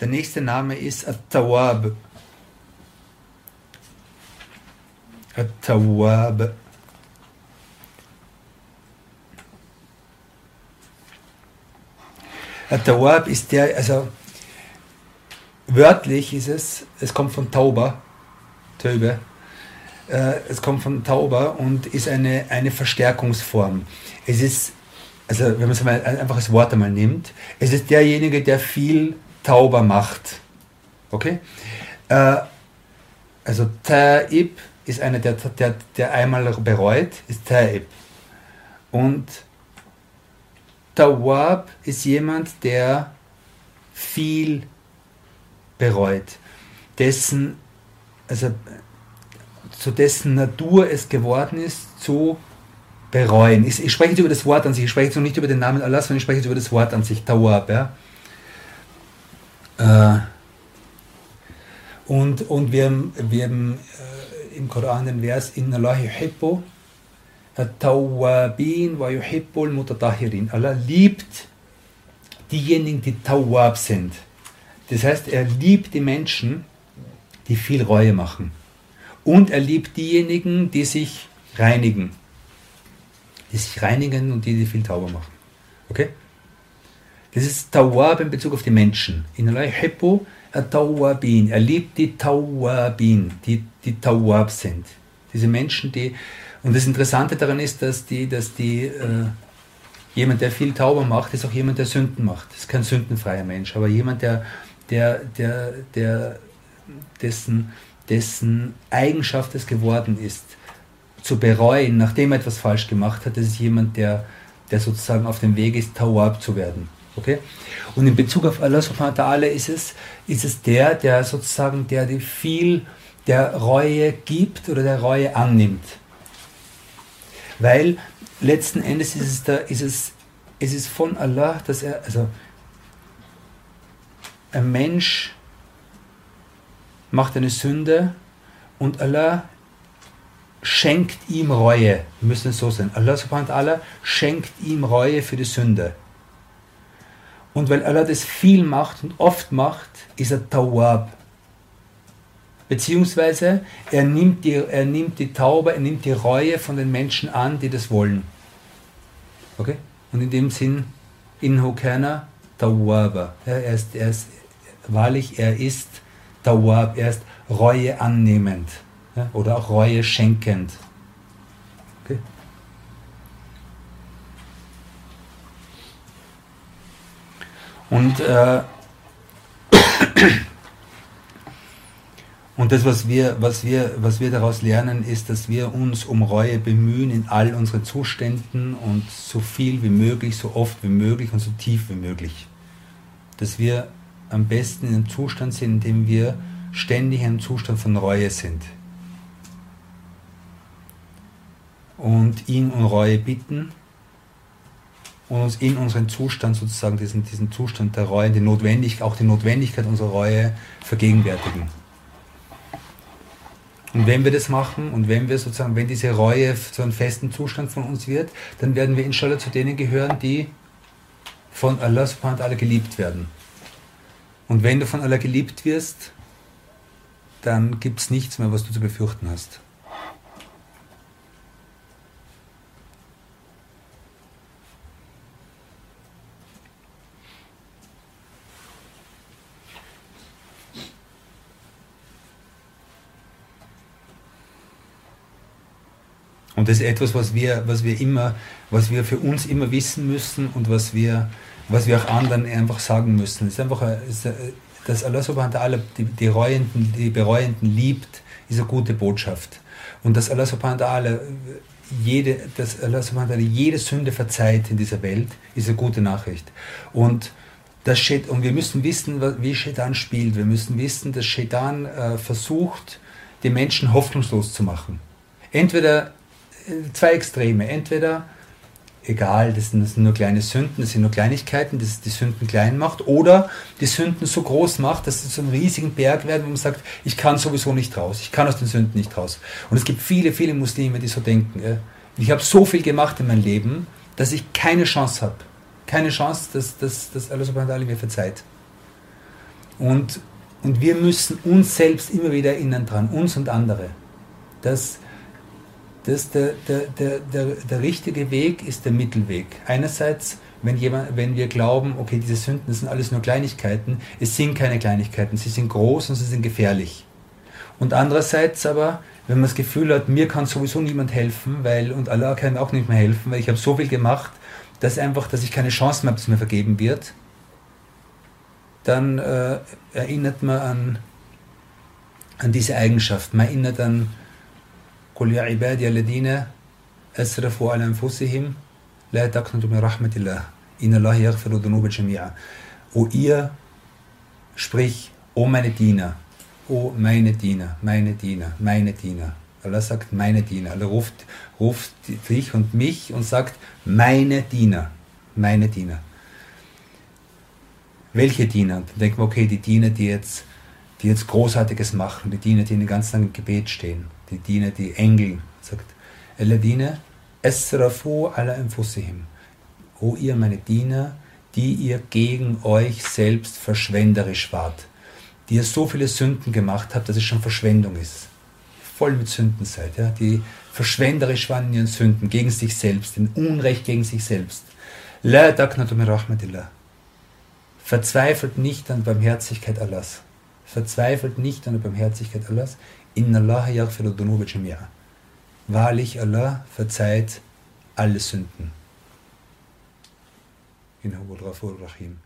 Der nächste Name ist At-Tawwab. At-Tawwab. At-Tawwab ist der, also wörtlich ist es, es kommt von Tauber, Töbe, äh, es kommt von Tauber und ist eine, eine Verstärkungsform. Es ist, also wenn man es mal einfach das Wort einmal nimmt, es ist derjenige, der viel Tauber macht. Okay? Äh, also Ta'ib ist einer, der, der, der einmal bereut, ist Ta'ib. Und Tawab ist jemand, der viel bereut, dessen, also zu dessen Natur es geworden ist, zu bereuen. Ich, ich spreche jetzt über das Wort an sich, ich spreche jetzt noch nicht über den Namen Allah, sondern ich spreche jetzt über das Wort an sich, Tawab. Ja? Äh, und, und wir haben, wir haben äh, im Koran den Vers Inna Allah yuhibbu at-tawwabin wa yuhibbu al-mutatahirin. Allah liebt diejenigen, die Tawwab sind. Das heißt, er liebt die Menschen, die viel Reue machen. Und er liebt diejenigen, die sich reinigen. Die sich reinigen und die, die viel Tauber machen. Okay? Das ist Tawwab in Bezug auf die Menschen. In Hippo Tawwabin. Er liebt die Tawwabin, die, die Tawwab sind. Diese Menschen, die. Und das Interessante daran ist, dass die, dass die äh, jemand, der viel Tauber macht, ist auch jemand, der Sünden macht. Das ist kein sündenfreier Mensch, aber jemand, der, der, der, der dessen, dessen Eigenschaft es geworden ist, zu bereuen, nachdem er etwas falsch gemacht hat, das ist jemand, der, der sozusagen auf dem Weg ist, Tawab zu werden. Okay? Und in Bezug auf Allah subhanahu wa ta'ala ist es, ist es der, der sozusagen, der die viel der Reue gibt oder der Reue annimmt. Weil letzten Endes ist es, da, ist es, es ist von Allah, dass er, also ein Mensch macht eine Sünde und Allah schenkt ihm Reue. Wir müssen es so sein. Allah subhanahu wa schenkt ihm Reue für die Sünde. Und weil Allah das viel macht und oft macht, ist er Tawab. Beziehungsweise er nimmt, die, er nimmt die Taube, er nimmt die Reue von den Menschen an, die das wollen. Okay? Und in dem Sinn, in Hokana Tawaba. Er ist, er ist, wahrlich, er ist Tawab, er ist Reue annehmend. Ja? Oder auch Reue schenkend. Okay? Und, äh, und das, was wir, was, wir, was wir daraus lernen, ist, dass wir uns um Reue bemühen in all unseren Zuständen und so viel wie möglich, so oft wie möglich und so tief wie möglich. Dass wir am besten in einem Zustand sind, in dem wir ständig in einem Zustand von Reue sind. Und ihn um Reue bitten und uns in unseren Zustand sozusagen, diesen, diesen Zustand der Reue, die Notwendig, auch die Notwendigkeit unserer Reue vergegenwärtigen. Und wenn wir das machen und wenn wir sozusagen, wenn diese Reue zu einem festen Zustand von uns wird, dann werden wir inshallah zu denen gehören, die von Allah subhanahu wa ta'ala geliebt werden. Und wenn du von Allah geliebt wirst, dann gibt es nichts mehr, was du zu befürchten hast. Und das ist etwas, was wir, was wir immer, was wir für uns immer wissen müssen und was wir, was wir auch anderen einfach sagen müssen. Es ist einfach, dass Allah subhanahu ta'ala die, die, Reuenden, die Bereuenden liebt, ist eine gute Botschaft. Und dass Allah subhanahu ta'ala jede, dass Allah subhanahu ta'ala jede Sünde verzeiht in dieser Welt, ist eine gute Nachricht. Und das Shet und wir müssen wissen, wie Shaitan spielt. Wir müssen wissen, dass Shaitan äh, versucht, die Menschen hoffnungslos zu machen. Entweder zwei Extreme. Entweder egal, das sind, das sind nur kleine Sünden, das sind nur Kleinigkeiten, das die Sünden klein macht oder die Sünden so groß macht, dass sie zu einem riesigen Berg werden, wo man sagt, ich kann sowieso nicht raus, ich kann aus den Sünden nicht raus. Und es gibt viele, viele Muslime, die so denken. Ich habe so viel gemacht in meinem Leben, dass ich keine Chance habe. Keine Chance, dass, dass, dass Allah subhanahu wa mir verzeiht. Und, und wir müssen uns selbst immer wieder erinnern dran, uns und andere, dass das der, der, der, der, der richtige Weg ist der Mittelweg. Einerseits, wenn, jemand, wenn wir glauben, okay, diese Sünden sind alles nur Kleinigkeiten, es sind keine Kleinigkeiten, sie sind groß und sie sind gefährlich. Und andererseits aber, wenn man das Gefühl hat, mir kann sowieso niemand helfen, weil, und Allah kann mir auch nicht mehr helfen, weil ich habe so viel gemacht, dass einfach, dass ich keine Chance mehr habe, dass mir vergeben wird, dann äh, erinnert man an, an diese Eigenschaft. Man erinnert an, قل يا عبادي الذين أسرفوا على أنفسهم لا تقنطوا من رحمة الله إن الله يغفر الذنوب جميعا O ihr, sprich, o meine Diener, o meine Diener, meine Diener, meine Diener. Allah sagt, meine Diener. Allah ruft, ruft dich und mich und sagt, meine Diener, meine Diener. Welche Diener? Dann denken wir, okay, die Diener, die jetzt, die jetzt Großartiges machen, die Diener, die in den ganzen Tag im Gebet stehen die Diener, die Engel, sagt, Alladine esrafu ala anfusihim. O ihr meine Diener, die ihr gegen euch selbst verschwenderisch wart, die ihr so viele Sünden gemacht habt, dass es schon Verschwendung ist. Voll mit Sünden seid, ja, die verschwenderisch waren in ihren Sünden, gegen sich selbst, in Unrecht gegen sich selbst. La taqnatu min rahmatillah. Verzweifelt nicht an Barmherzigkeit Allahs. Verzweifelt nicht an der Barmherzigkeit Allahs. Inna Allah yaghfiru dhunuba jami'a. Wahrlich, Allah verzeiht alle Sünden. Innahu al-Ghafur Rahim.